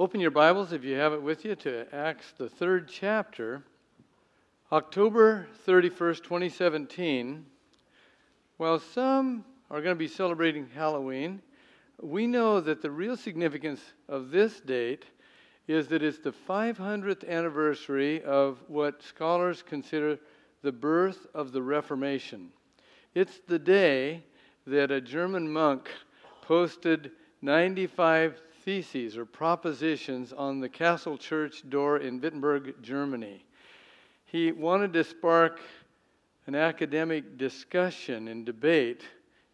Open your Bibles, if you have it with you, to Acts, the third chapter. October 31st, 2017. While some are going to be celebrating Halloween, we know that the real significance of this date is that it's the 500th anniversary of what scholars consider the birth of the Reformation. It's the day that a German monk posted 95 theses or propositions on the castle church door in Wittenberg, Germany. He wanted to spark an academic discussion and debate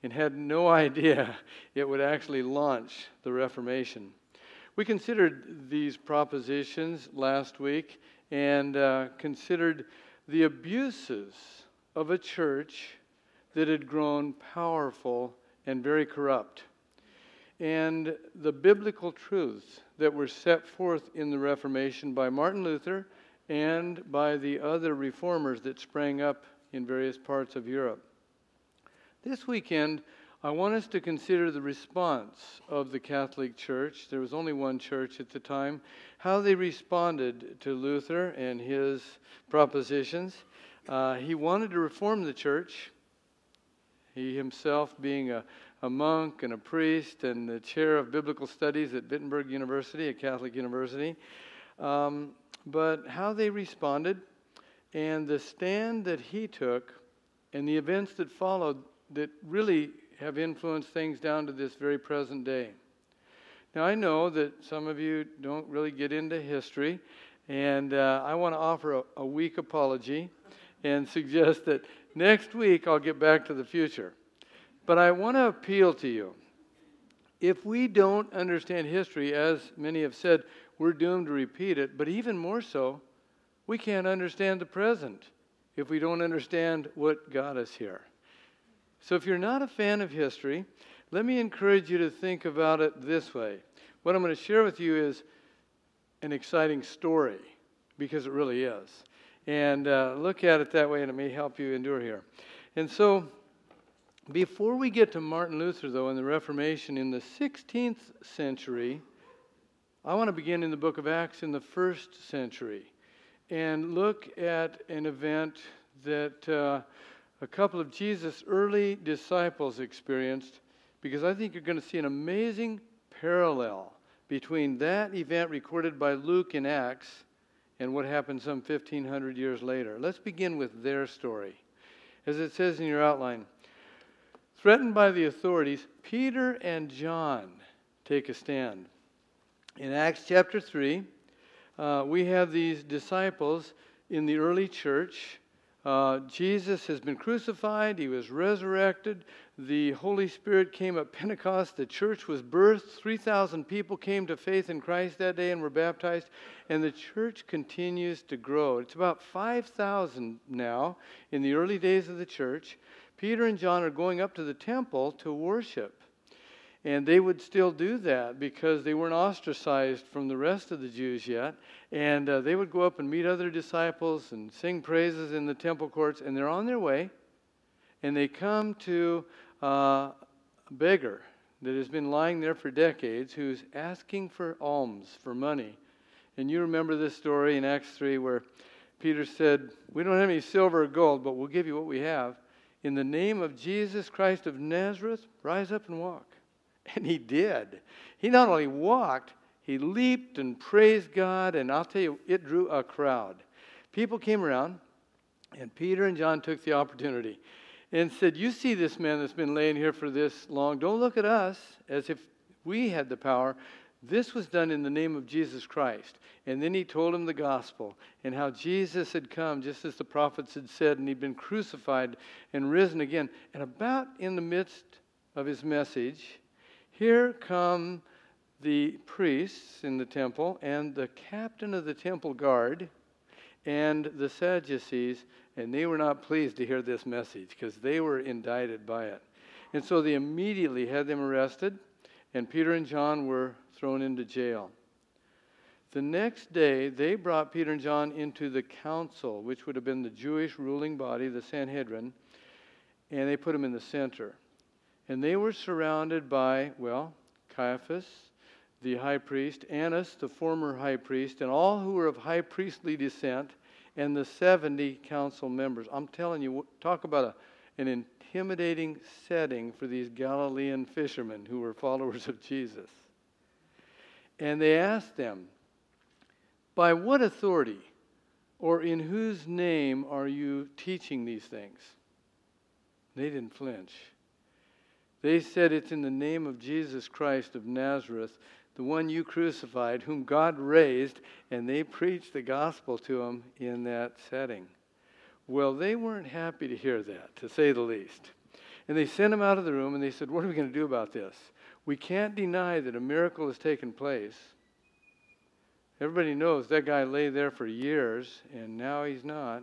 and had no idea it would actually launch the Reformation. We considered these propositions last week and uh, considered the abuses of a church that had grown powerful and very corrupt and the biblical truths that were set forth in the Reformation by Martin Luther and by the other reformers that sprang up in various parts of Europe. This weekend, I want us to consider the response of the Catholic Church. There was only one church at the time, how they responded to Luther and his propositions. Uh, he wanted to reform the church, he himself being a, a monk and a priest and the chair of biblical studies at Wittenberg University, a Catholic university. Um, but how they responded and the stand that he took and the events that followed that really have influenced things down to this very present day. Now, I know that some of you don't really get into history, and uh, I want to offer a, a weak apology and suggest that next week I'll get back to the future. But I want to appeal to you. If we don't understand history, as many have said, we're doomed to repeat it. But even more so, we can't understand the present if we don't understand what got us here. So if you're not a fan of history, let me encourage you to think about it this way. What I'm going to share with you is an exciting story, because it really is. And uh, look at it that way, and it may help you endure here. And so, before we get to Martin Luther, though, and the Reformation in the 16th century, I want to begin in the book of Acts in the first century and look at an event that uh, a couple of Jesus' early disciples experienced because I think you're going to see an amazing parallel between that event recorded by Luke in Acts and what happened some 1500 years later. Let's begin with their story. As it says in your outline, Threatened by the authorities, Peter and John take a stand. In Acts chapter 3, uh, we have these disciples in the early church. Uh, Jesus has been crucified, he was resurrected, the Holy Spirit came at Pentecost, the church was birthed, 3,000 people came to faith in Christ that day and were baptized, and the church continues to grow. It's about 5,000 now in the early days of the church. Peter and John are going up to the temple to worship. And they would still do that because they weren't ostracized from the rest of the Jews yet. And uh, they would go up and meet other disciples and sing praises in the temple courts. And they're on their way. And they come to uh, a beggar that has been lying there for decades who's asking for alms, for money. And you remember this story in Acts 3 where Peter said, We don't have any silver or gold, but we'll give you what we have in the name of Jesus Christ of Nazareth, rise up and walk. And he did. He not only walked, he leaped and praised God, and I'll tell you, it drew a crowd. People came around, and Peter and John took the opportunity and said, You see this man that's been laying here for this long. Don't look at us as if we had the power. This was done in the name of Jesus Christ. And then he told him the gospel and how Jesus had come, just as the prophets had said, and he'd been crucified and risen again. And about in the midst of his message, here come the priests in the temple and the captain of the temple guard and the Sadducees, and they were not pleased to hear this message because they were indicted by it. And so they immediately had them arrested, and Peter and John were thrown into jail. The next day, they brought Peter and John into the council, which would have been the Jewish ruling body, the Sanhedrin, and they put them in the center. And they were surrounded by, well, Caiaphas, the high priest, Annas, the former high priest, and all who were of high priestly descent, and the 70 council members. I'm telling you, talk about a, an intimidating setting for these Galilean fishermen who were followers of Jesus. And they asked them, By what authority or in whose name are you teaching these things? They didn't flinch. They said, It's in the name of Jesus Christ of Nazareth, the one you crucified, whom God raised, and they preached the gospel to him in that setting. Well, they weren't happy to hear that, to say the least. And they sent him out of the room and they said, What are we going to do about this? We can't deny that a miracle has taken place. Everybody knows that guy lay there for years and now he's not.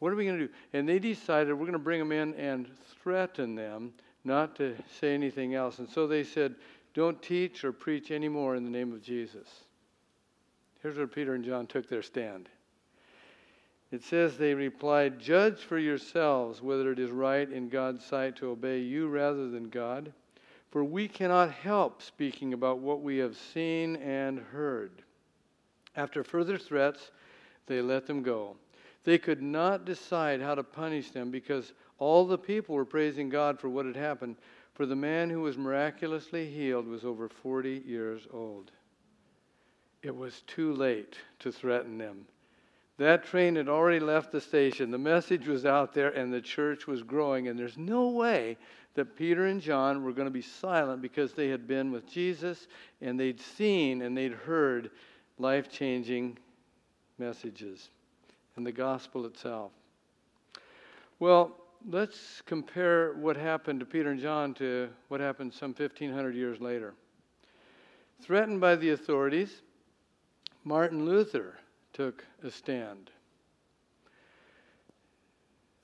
What are we going to do? And they decided we're going to bring him in and threaten them not to say anything else. And so they said, Don't teach or preach anymore in the name of Jesus. Here's where Peter and John took their stand. It says they replied, Judge for yourselves whether it is right in God's sight to obey you rather than God. For we cannot help speaking about what we have seen and heard. After further threats, they let them go. They could not decide how to punish them because all the people were praising God for what had happened. For the man who was miraculously healed was over 40 years old. It was too late to threaten them. That train had already left the station. The message was out there, and the church was growing. And there's no way that Peter and John were going to be silent because they had been with Jesus and they'd seen and they'd heard life changing messages and the gospel itself. Well, let's compare what happened to Peter and John to what happened some 1,500 years later. Threatened by the authorities, Martin Luther took a stand.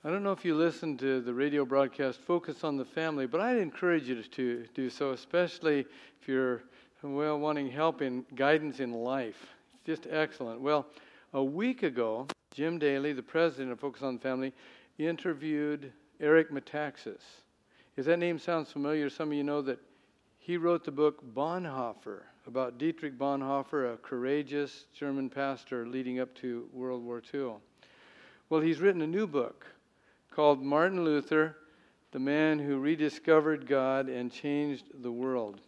I don't know if you listen to the radio broadcast Focus on the Family, but I'd encourage you to do so, especially if you're well wanting help in guidance in life. It's just excellent. Well, a week ago, Jim Daly, the president of Focus on the Family, interviewed Eric Metaxas. If that name sounds familiar, some of you know that he wrote the book Bonhoeffer about Dietrich Bonhoeffer, a courageous German pastor leading up to World War II. Well, he's written a new book called Martin Luther, the man who rediscovered God and changed the world.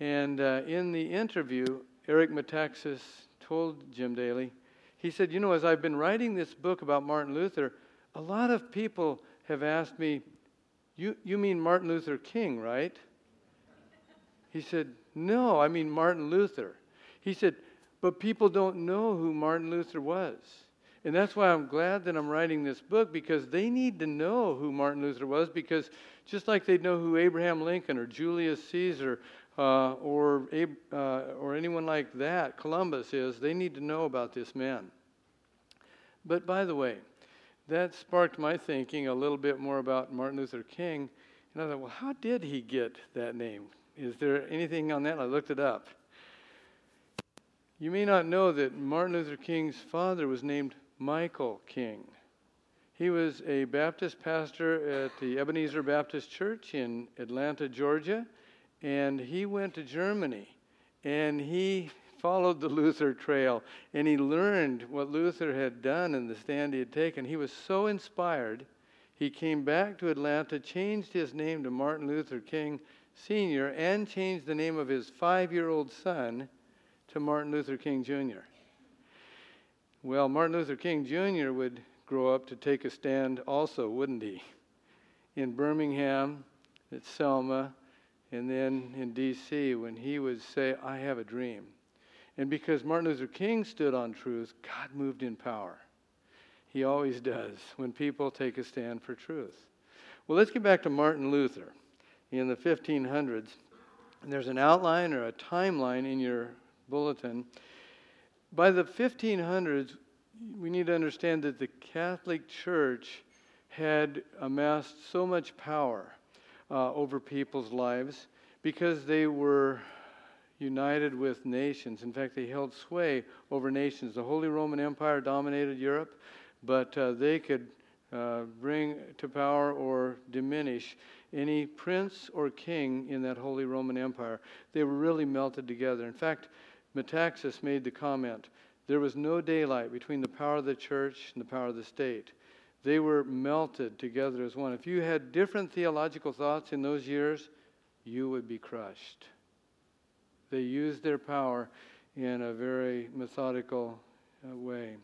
And uh, in the interview, Eric Metaxas told Jim Daly, he said, You know, as I've been writing this book about Martin Luther, a lot of people have asked me, You, you mean Martin Luther King, right? He said, No, I mean Martin Luther. He said, But people don't know who Martin Luther was. And that's why I'm glad that I'm writing this book because they need to know who Martin Luther was because just like they'd know who Abraham Lincoln or Julius Caesar uh, or, uh, or anyone like that, Columbus is, they need to know about this man. But by the way, that sparked my thinking a little bit more about Martin Luther King. And I thought, well, how did he get that name? Is there anything on that? I looked it up. You may not know that Martin Luther King's father was named Michael King. He was a Baptist pastor at the Ebenezer Baptist Church in Atlanta, Georgia, and he went to Germany and he followed the Luther trail and he learned what Luther had done and the stand he had taken. He was so inspired, he came back to Atlanta, changed his name to Martin Luther King Sr., and changed the name of his five year old son to Martin Luther King Jr. Well, Martin Luther King Jr. would grow up to take a stand also, wouldn't he? In Birmingham, at Selma, and then in D.C., when he would say, I have a dream. And because Martin Luther King stood on truth, God moved in power. He always does when people take a stand for truth. Well, let's get back to Martin Luther in the 1500s. And there's an outline or a timeline in your bulletin. By the 1500s, we need to understand that the Catholic Church had amassed so much power uh, over people's lives because they were united with nations. In fact, they held sway over nations. The Holy Roman Empire dominated Europe, but uh, they could uh, bring to power or diminish. any prince or king in that Holy Roman Empire. They were really melted together. In fact, Metaxas made the comment there was no daylight between the power of the church and the power of the state. They were melted together as one. If you had different theological thoughts in those years, you would be crushed. They used their power in a very methodical uh, way.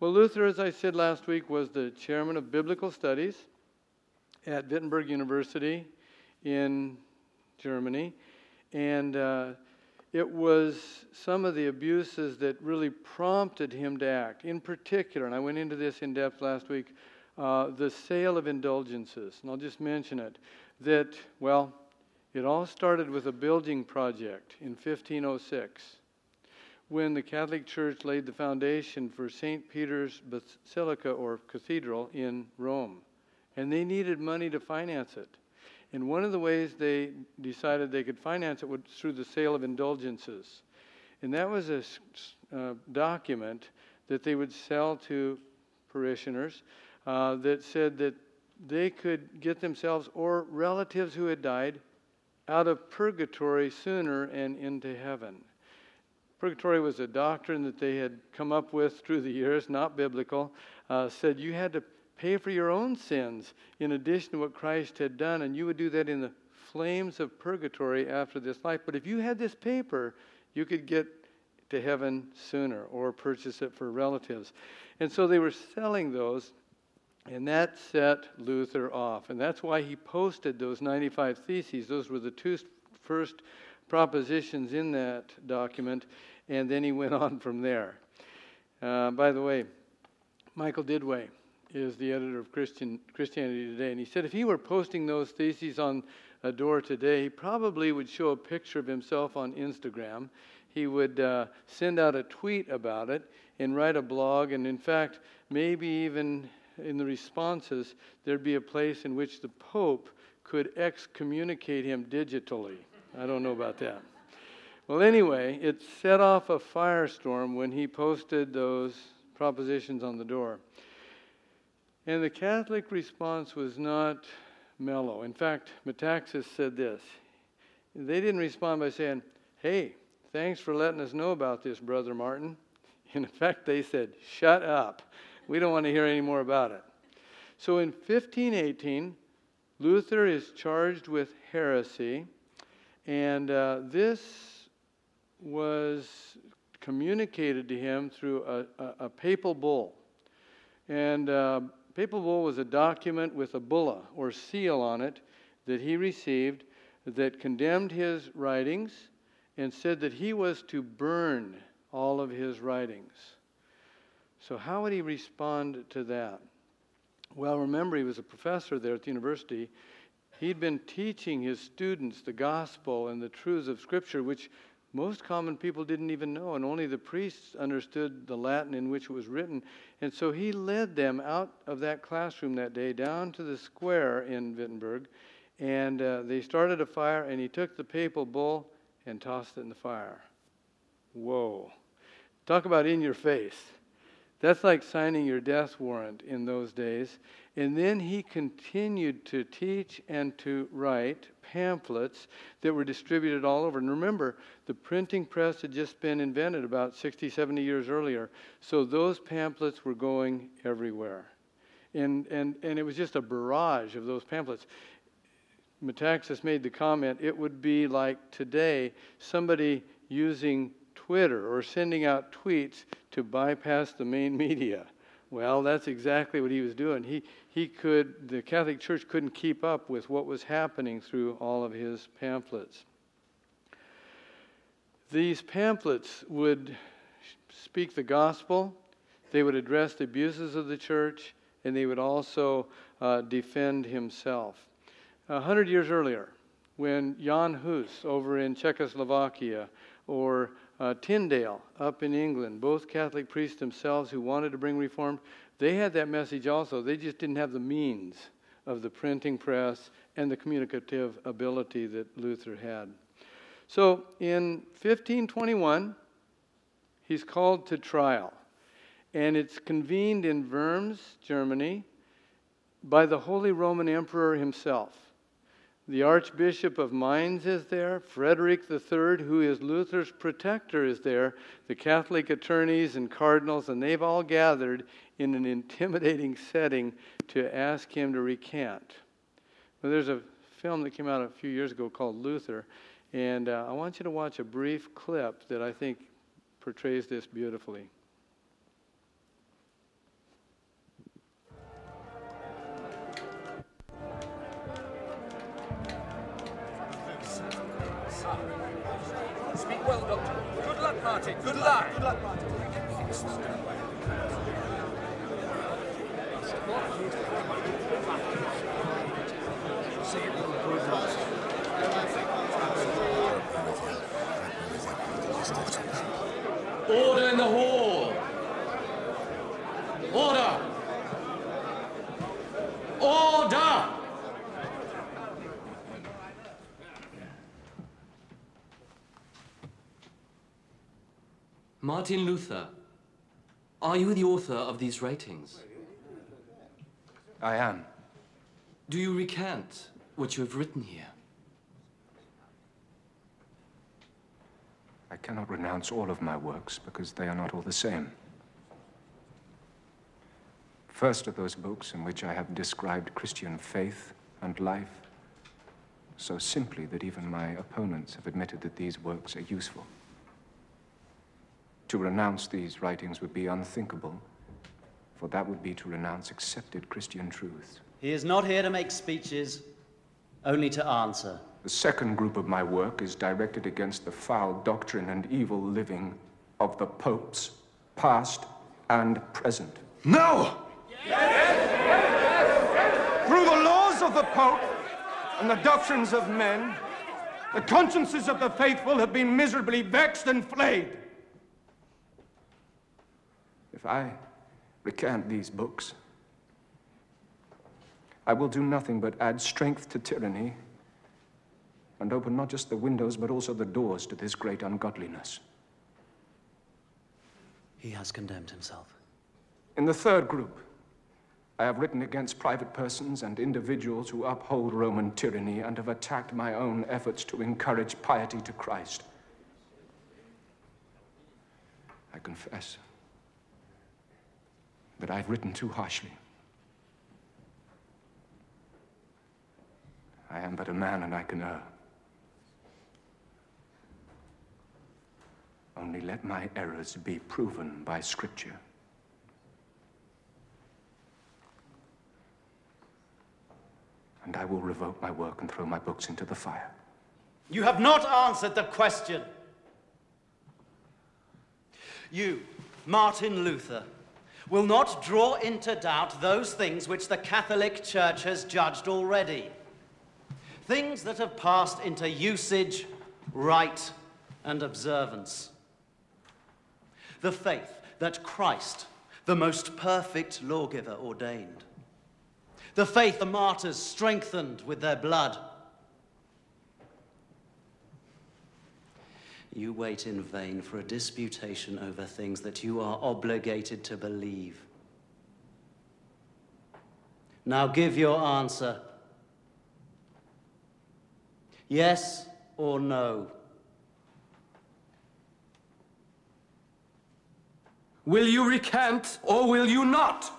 Well, Luther, as I said last week, was the chairman of biblical studies at Wittenberg University in Germany. And uh, it was some of the abuses that really prompted him to act. In particular, and I went into this in depth last week, uh, the sale of indulgences. And I'll just mention it that, well, it all started with a building project in 1506 when the Catholic Church laid the foundation for St. Peter's Basilica or Cathedral in Rome. And they needed money to finance it. And one of the ways they decided they could finance it was through the sale of indulgences. And that was a uh, document that they would sell to parishioners uh, that said that they could get themselves or relatives who had died out of purgatory sooner and into heaven. Purgatory was a doctrine that they had come up with through the years, not biblical. Uh, said you had to pay for your own sins in addition to what Christ had done, and you would do that in the flames of purgatory after this life. But if you had this paper, you could get to heaven sooner or purchase it for relatives. And so they were selling those, and that set Luther off. And that's why he posted those 95 Theses. Those were the two first propositions in that document, and then he went on from there. Uh, by the way, Michael Didway is the editor of Christian Christianity Today, and he said if he were posting those theses on a door today, he probably would show a picture of himself on Instagram. He would uh, send out a tweet about it and write a blog, and in fact, maybe even in the responses, there'd be a place in which the Pope could excommunicate him digitally. I don't know about that. Well, anyway, it set off a firestorm when he posted those propositions on the door. And the Catholic response was not mellow. In fact, Metaxas said this. They didn't respond by saying, Hey, thanks for letting us know about this, Brother Martin. In fact, they said, Shut up. We don't want to hear any more about it. So in 1518, Luther is charged with heresy and uh, this was communicated to him through a, a, a papal bull. And uh, papal bull was a document with a bulla or seal on it that he received that condemned his writings and said that he was to burn all of his writings. So, how would he respond to that? Well, remember, he was a professor there at the university, He'd been teaching his students the gospel and the truths of Scripture, which most common people didn't even know, and only the priests understood the Latin in which it was written. And so he led them out of that classroom that day down to the square in Wittenberg, and uh, they started a fire, and he took the papal bull and tossed it in the fire. Whoa. Talk about in your face. That's like signing your death warrant in those days. And then he continued to teach and to write pamphlets that were distributed all over. And remember, the printing press had just been invented about 60, 70 years earlier. So those pamphlets were going everywhere. And, and, and it was just a barrage of those pamphlets. Metaxas made the comment it would be like today somebody using Twitter or sending out tweets to bypass the main media. Well, that's exactly what he was doing. He, he could, the Catholic Church couldn't keep up with what was happening through all of his pamphlets. These pamphlets would speak the gospel, they would address the abuses of the church, and they would also uh, defend himself. A hundred years earlier, when Jan Hus over in Czechoslovakia or uh, Tyndale up in England, both Catholic priests themselves who wanted to bring reform, they had that message also. They just didn't have the means of the printing press and the communicative ability that Luther had. So in 1521, he's called to trial. And it's convened in Worms, Germany, by the Holy Roman Emperor himself. The Archbishop of Mainz is there. Frederick III, who is Luther's protector, is there. The Catholic attorneys and cardinals, and they've all gathered in an intimidating setting to ask him to recant. Well, there's a film that came out a few years ago called Luther, and uh, I want you to watch a brief clip that I think portrays this beautifully. Well, Doctor. Good luck, Martin. Good luck. Good luck, Martin. Order in the hall. Order. Order. Martin Luther, are you the author of these writings? I am. Do you recant what you have written here? I cannot renounce all of my works because they are not all the same. First are those books in which I have described Christian faith and life so simply that even my opponents have admitted that these works are useful. To renounce these writings would be unthinkable, for that would be to renounce accepted Christian truths. He is not here to make speeches, only to answer. The second group of my work is directed against the foul doctrine and evil living of the popes, past and present. No! Yes! Yes! Through the laws of the Pope and the doctrines of men, the consciences of the faithful have been miserably vexed and flayed. If I recant these books, I will do nothing but add strength to tyranny and open not just the windows but also the doors to this great ungodliness. He has condemned himself. In the third group, I have written against private persons and individuals who uphold Roman tyranny and have attacked my own efforts to encourage piety to Christ. I confess that I've written too harshly. I am but a man and I can err. Only let my errors be proven by Scripture. And I will revoke my work and throw my books into the fire. You have not answered the question. You, Martin Luther, will not draw into doubt those things which the Catholic Church has judged already. Things that have passed into usage, rite, and observance. The faith that Christ, the most perfect lawgiver, ordained. The faith the martyrs strengthened with their blood. You wait in vain for a disputation over things that you are obligated to believe. Now give your answer. Yes or no? Will you recant or will you not?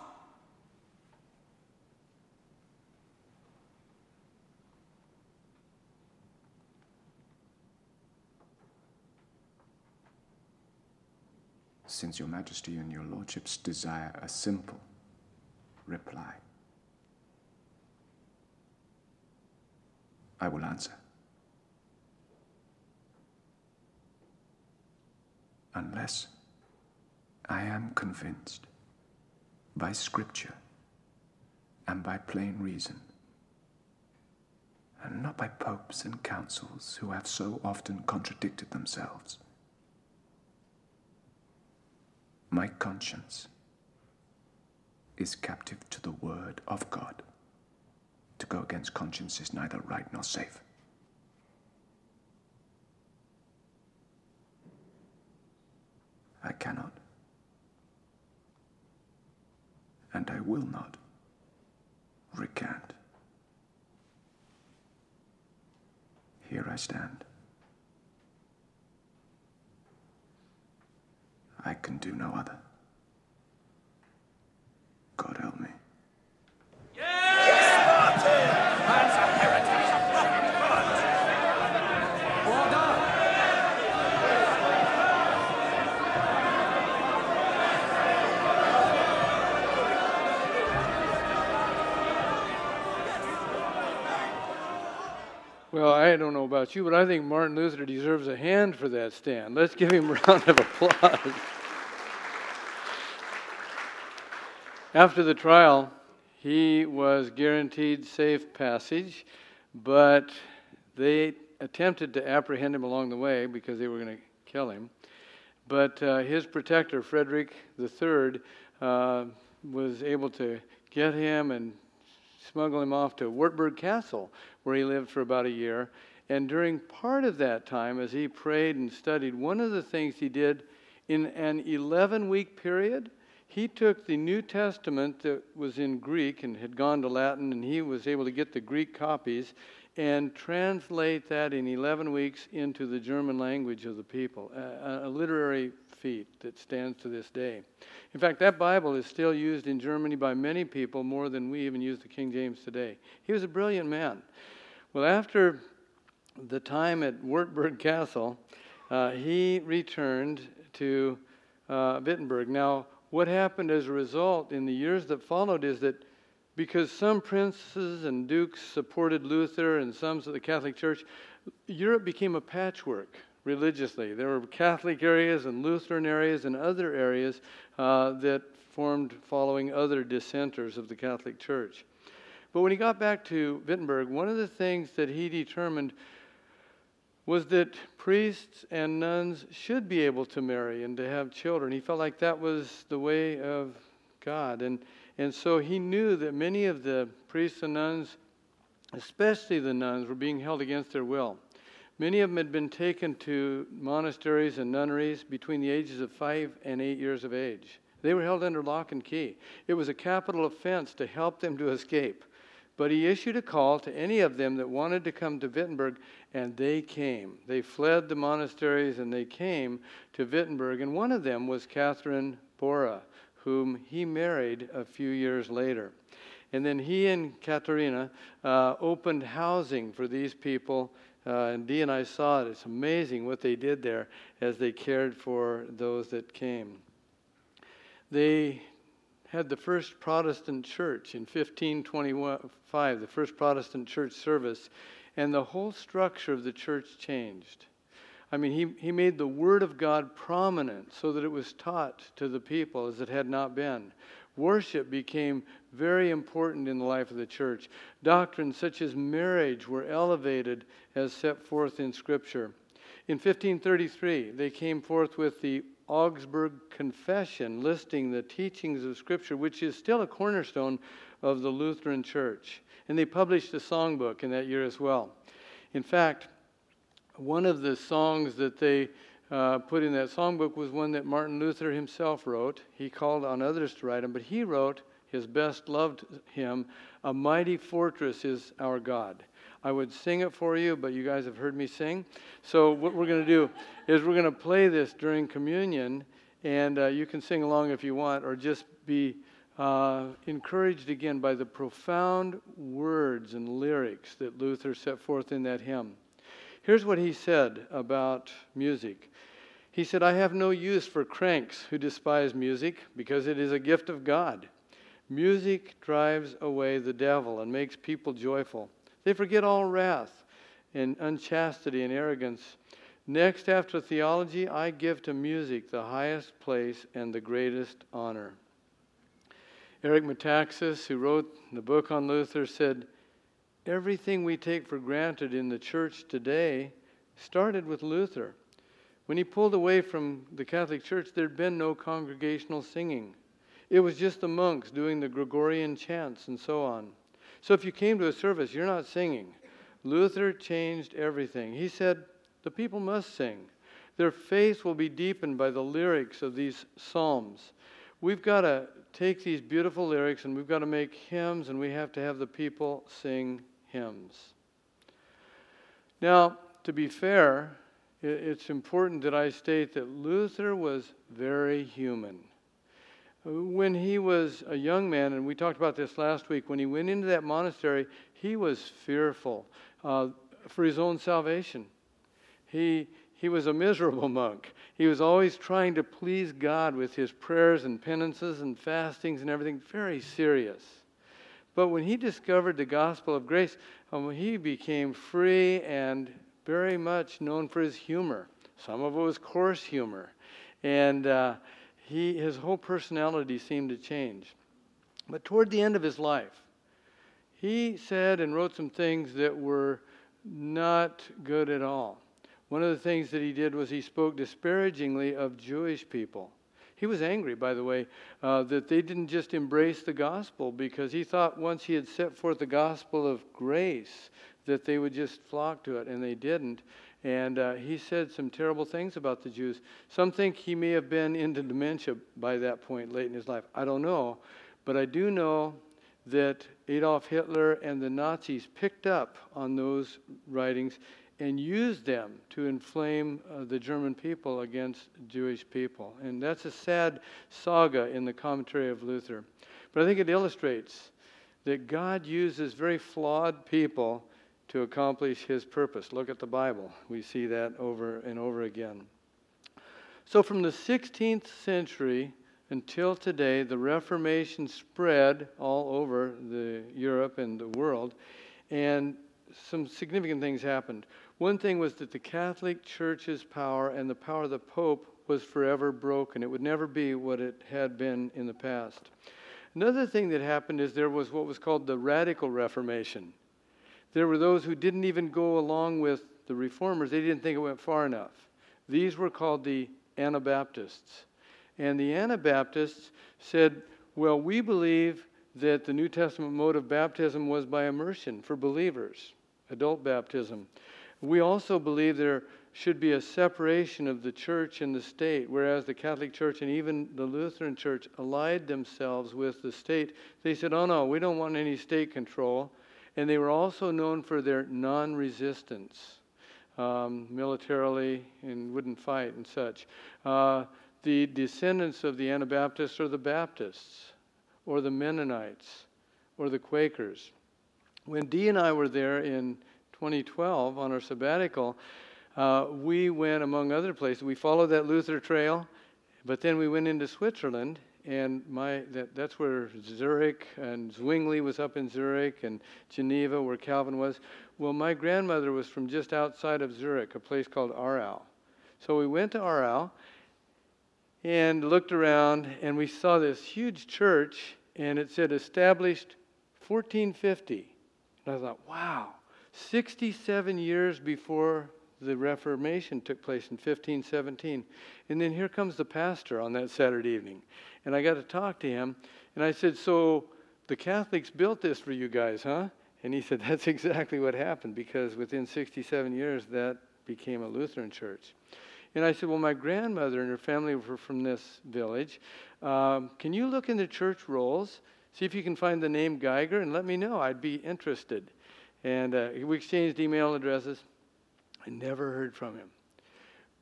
Since your majesty and your lordships desire a simple reply, I will answer. Unless I am convinced by scripture and by plain reason, and not by popes and councils who have so often contradicted themselves. My conscience is captive to the word of God. To go against conscience is neither right nor safe. I cannot. And I will not recant. here I stand. I can do no other. God help me. Well, I don't know about you, but I think Martin Luther deserves a hand for that stand. Let's give him a round of applause. After the trial, he was guaranteed safe passage, but they attempted to apprehend him along the way because they were going to kill him. But uh, his protector, Frederick III, uh, was able to get him and smuggle him off to Wartburg Castle, where he lived for about a year. And during part of that time, as he prayed and studied, one of the things he did in an 11 week period, he took the New Testament that was in Greek and had gone to Latin, and he was able to get the Greek copies and translate that in 11 weeks into the German language of the people, a, a literary feat that stands to this day. In fact, that Bible is still used in Germany by many people more than we even use the King James today. He was a brilliant man. Well, after the time at Wartburg Castle, uh, he returned to uh, Wittenberg. Now, what happened as a result in the years that followed is that because some princes and dukes supported Luther and some of the Catholic Church, Europe became a patchwork religiously. There were Catholic areas and Lutheran areas and other areas uh, that formed following other dissenters of the Catholic Church. But when he got back to Wittenberg, one of the things that he determined was that priests and nuns should be able to marry and to have children. He felt like that was the way of God. And, and so he knew that many of the priests and nuns, especially the nuns, were being held against their will. Many of them had been taken to monasteries and nunneries between the ages of five and eight years of age. They were held under lock and key. It was a capital offense to help them to escape. But he issued a call to any of them that wanted to come to Wittenberg, and they came. They fled the monasteries and they came to Wittenberg. And one of them was Catherine Bora, whom he married a few years later. And then he and Katharina uh, opened housing for these people. Uh, and Dee and I saw it. It's amazing what they did there as they cared for those that came. They had the first Protestant church in 1525, the first Protestant church service, and the whole structure of the church changed. I mean, he, he made the Word of God prominent so that it was taught to the people as it had not been. Worship became very important in the life of the church. Doctrines such as marriage were elevated as set forth in Scripture. In 1533, they came forth with the Augsburg Confession, listing the teachings of Scripture, which is still a cornerstone of the Lutheran Church. And they published a songbook in that year as well. In fact, one of the songs that they uh, put in that songbook was one that Martin Luther himself wrote. He called on others to write them, but he wrote his best loved hymn, A Mighty Fortress is Our God. I would sing it for you, but you guys have heard me sing. So, what we're going to do is we're going to play this during communion, and uh, you can sing along if you want, or just be uh, encouraged again by the profound words and lyrics that Luther set forth in that hymn. Here's what he said about music. He said, I have no use for cranks who despise music because it is a gift of God. Music drives away the devil and makes people joyful. They forget all wrath and unchastity and arrogance. Next, after theology, I give to music the highest place and the greatest honor. Eric Metaxas, who wrote the book on Luther, said, Everything we take for granted in the church today started with Luther. When he pulled away from the Catholic Church, there'd been no congregational singing. It was just the monks doing the Gregorian chants and so on. So if you came to a service, you're not singing. Luther changed everything. He said, the people must sing. Their faith will be deepened by the lyrics of these psalms. We've got to take these beautiful lyrics and we've got to make hymns and we have to have the people sing hymns. Now, to be fair, it's important that I state that Luther was very human. When he was a young man, and we talked about this last week, when he went into that monastery, he was fearful uh, for his own salvation. He, he was a miserable monk. He was always trying to please God with his prayers and penances and fastings and everything, very serious. But when he discovered the gospel of grace, um, he became free and very much known for his humor. Some of it was coarse humor. And uh, he, his whole personality seemed to change. But toward the end of his life, he said and wrote some things that were not good at all. One of the things that he did was he spoke disparagingly of Jewish people. He was angry, by the way, uh, that they didn't just embrace the gospel because he thought once he had set forth the gospel of grace that they would just flock to it, and they didn't. And uh, he said some terrible things about the Jews. Some think he may have been into dementia by that point late in his life. I don't know. But I do know that Adolf Hitler and the Nazis picked up on those writings and used them to inflame uh, the German people against Jewish people. And that's a sad saga in the commentary of Luther. But I think it illustrates that God uses very flawed people to accomplish his purpose. Look at the Bible. We see that over and over again. So, from the 16th century until today, the Reformation spread all over the Europe and the world, and some significant things happened. One thing was that the Catholic Church's power and the power of the Pope was forever broken. It would never be what it had been in the past. Another thing that happened is there was what was called the Radical Reformation. There were those who didn't even go along with the reformers, they didn't think it went far enough. These were called the Anabaptists. And the Anabaptists said, well, we believe that the New Testament mode of baptism was by immersion for believers, adult baptism. We also believe there should be a separation of the church and the state, whereas the Catholic Church and even the Lutheran Church allied themselves with the state. They said, oh no, we don't want any state control. And they were also known for their non resistance um, militarily and wouldn't fight and such. Uh, the descendants of the Anabaptists are the Baptists or the Mennonites or the Quakers. When Dee and I were there in 2012 on our sabbatical, uh, we went, among other places, we followed that Luther trail, but then we went into Switzerland, and my that, that's where Zurich and Zwingli was up in Zurich, and Geneva, where Calvin was. Well, my grandmother was from just outside of Zurich, a place called Aarau. So we went to Aarau and looked around, and we saw this huge church, and it said established 1450. And I thought, wow, 67 years before the Reformation took place in 1517. And then here comes the pastor on that Saturday evening. And I got to talk to him. And I said, So the Catholics built this for you guys, huh? And he said, That's exactly what happened because within 67 years that became a Lutheran church. And I said, Well, my grandmother and her family were from this village. Um, can you look in the church rolls, see if you can find the name Geiger, and let me know? I'd be interested. And uh, we exchanged email addresses. I never heard from him.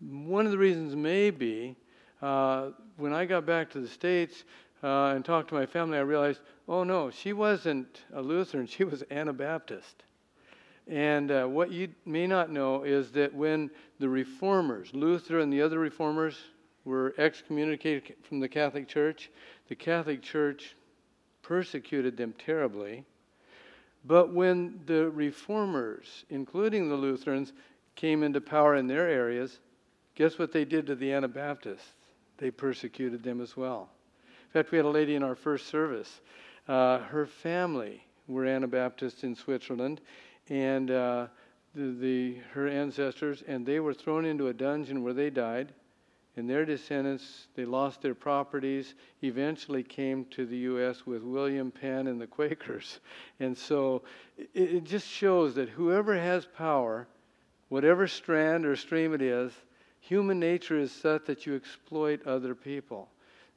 One of the reasons may be uh, when I got back to the States uh, and talked to my family, I realized, oh no, she wasn't a Lutheran, she was Anabaptist. And uh, what you may not know is that when the reformers, Luther and the other reformers, were excommunicated from the Catholic Church, the Catholic Church persecuted them terribly. But when the reformers, including the Lutherans, came into power in their areas, guess what they did to the Anabaptists? They persecuted them as well. In fact, we had a lady in our first service. Uh, her family were Anabaptists in Switzerland, and uh, the, the, her ancestors, and they were thrown into a dungeon where they died. And their descendants, they lost their properties, eventually came to the U.S. with William Penn and the Quakers. And so it, it just shows that whoever has power, whatever strand or stream it is, human nature is such that you exploit other people.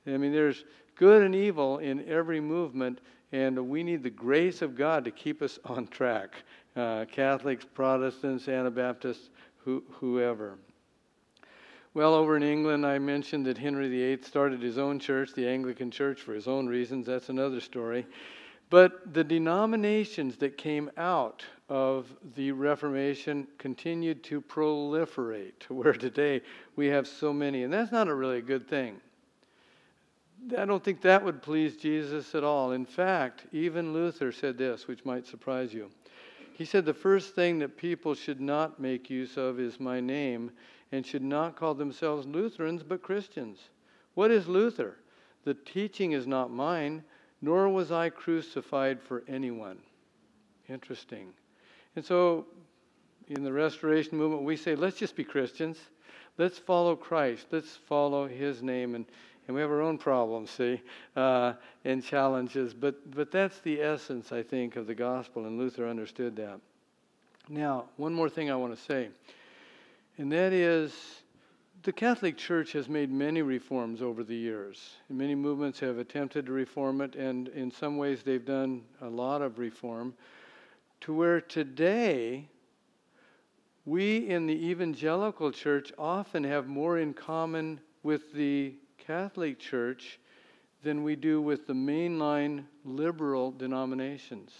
I mean, there's good and evil in every movement, and we need the grace of God to keep us on track. uh, Catholics, Protestants, Anabaptists, who, whoever. Well, over in England, I mentioned that Henry VIII started his own church, the Anglican Church, for his own reasons. That's another story. But the denominations that came out of the Reformation continued to proliferate to where today we have so many. And that's not a really good thing. I don't think that would please Jesus at all. In fact, even Luther said this, which might surprise you. He said, The first thing that people should not make use of is my name and should not call themselves Lutherans but Christians. What is Luther? The teaching is not mine, nor was I crucified for anyone. Interesting. And so, in the Restoration Movement, we say, let's just be Christians. Let's follow Christ. Let's follow His name. And, and we have our own problems, see, uh, and challenges. But, but that's the essence, I think, of the gospel, and Luther understood that. Now, one more thing I want to say, and that is the Catholic Church has made many reforms over the years. Many movements have attempted to reform it, and in some ways they've done a lot of reform. To where today, we in the evangelical church often have more in common with the Catholic Church than we do with the mainline liberal denominations.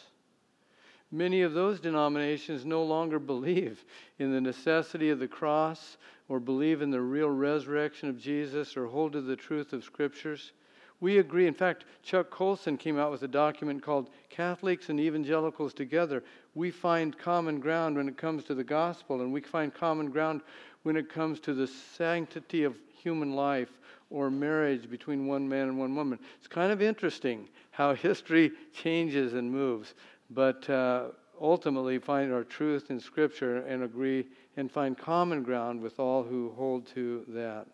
Many of those denominations no longer believe in the necessity of the cross or believe in the real resurrection of Jesus or hold to the truth of scriptures. We agree. In fact, Chuck Colson came out with a document called Catholics and Evangelicals Together. We find common ground when it comes to the gospel, and we find common ground when it comes to the sanctity of human life or marriage between one man and one woman. It's kind of interesting how history changes and moves, but uh, ultimately find our truth in Scripture and agree and find common ground with all who hold to that.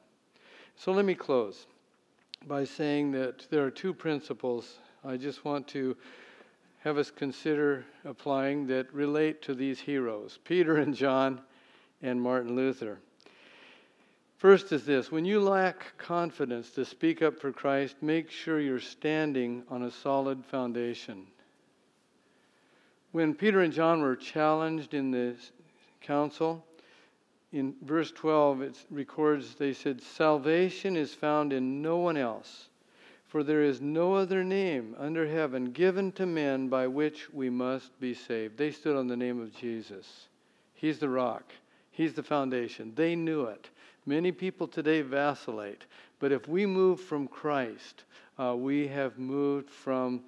So let me close by saying that there are two principles I just want to have us consider applying that relate to these heroes Peter and John and Martin Luther. First is this when you lack confidence to speak up for Christ, make sure you're standing on a solid foundation. When Peter and John were challenged in the council, in verse 12, it records, they said, Salvation is found in no one else, for there is no other name under heaven given to men by which we must be saved. They stood on the name of Jesus. He's the rock, He's the foundation. They knew it. Many people today vacillate, but if we move from Christ, uh, we have moved from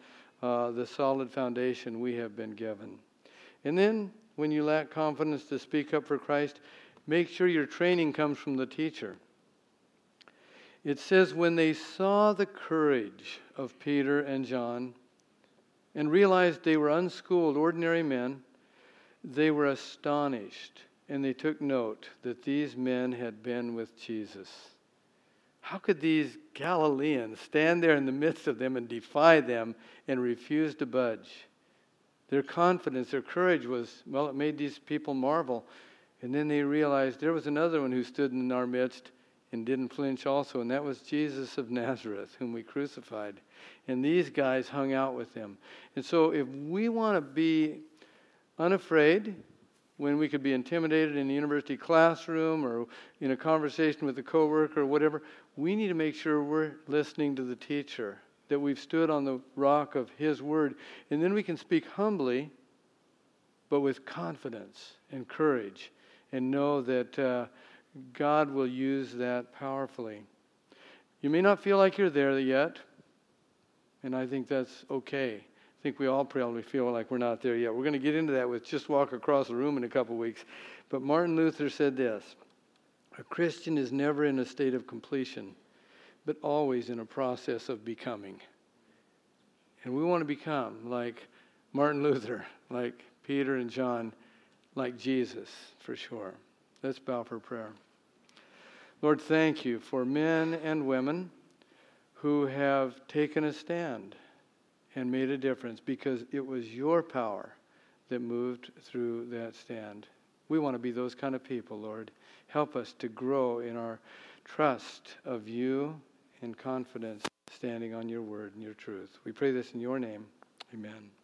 uh, the solid foundation we have been given. And then, when you lack confidence to speak up for Christ, make sure your training comes from the teacher. It says, when they saw the courage of Peter and John and realized they were unschooled, ordinary men, they were astonished and they took note that these men had been with Jesus. How could these Galileans stand there in the midst of them and defy them and refuse to budge? Their confidence, their courage was, well, it made these people marvel. And then they realized there was another one who stood in our midst and didn't flinch also, and that was Jesus of Nazareth, whom we crucified. And these guys hung out with him. And so if we want to be unafraid, when we could be intimidated in the university classroom or in a conversation with a coworker or whatever, we need to make sure we're listening to the teacher, that we've stood on the rock of his word. And then we can speak humbly, but with confidence and courage and know that uh, God will use that powerfully. You may not feel like you're there yet, and I think that's okay. I think we all probably feel like we're not there yet. We're going to get into that with Just Walk Across the Room in a couple weeks. But Martin Luther said this A Christian is never in a state of completion, but always in a process of becoming. And we want to become like Martin Luther, like Peter and John like Jesus, for sure. Let's bow for prayer. Lord, thank you for men and women who have taken a stand and made a difference because it was your power that moved through that stand. We want to be those kind of people, Lord. Help us to grow in our trust of you and confidence standing on your word and your truth. We pray this in your name. Amen.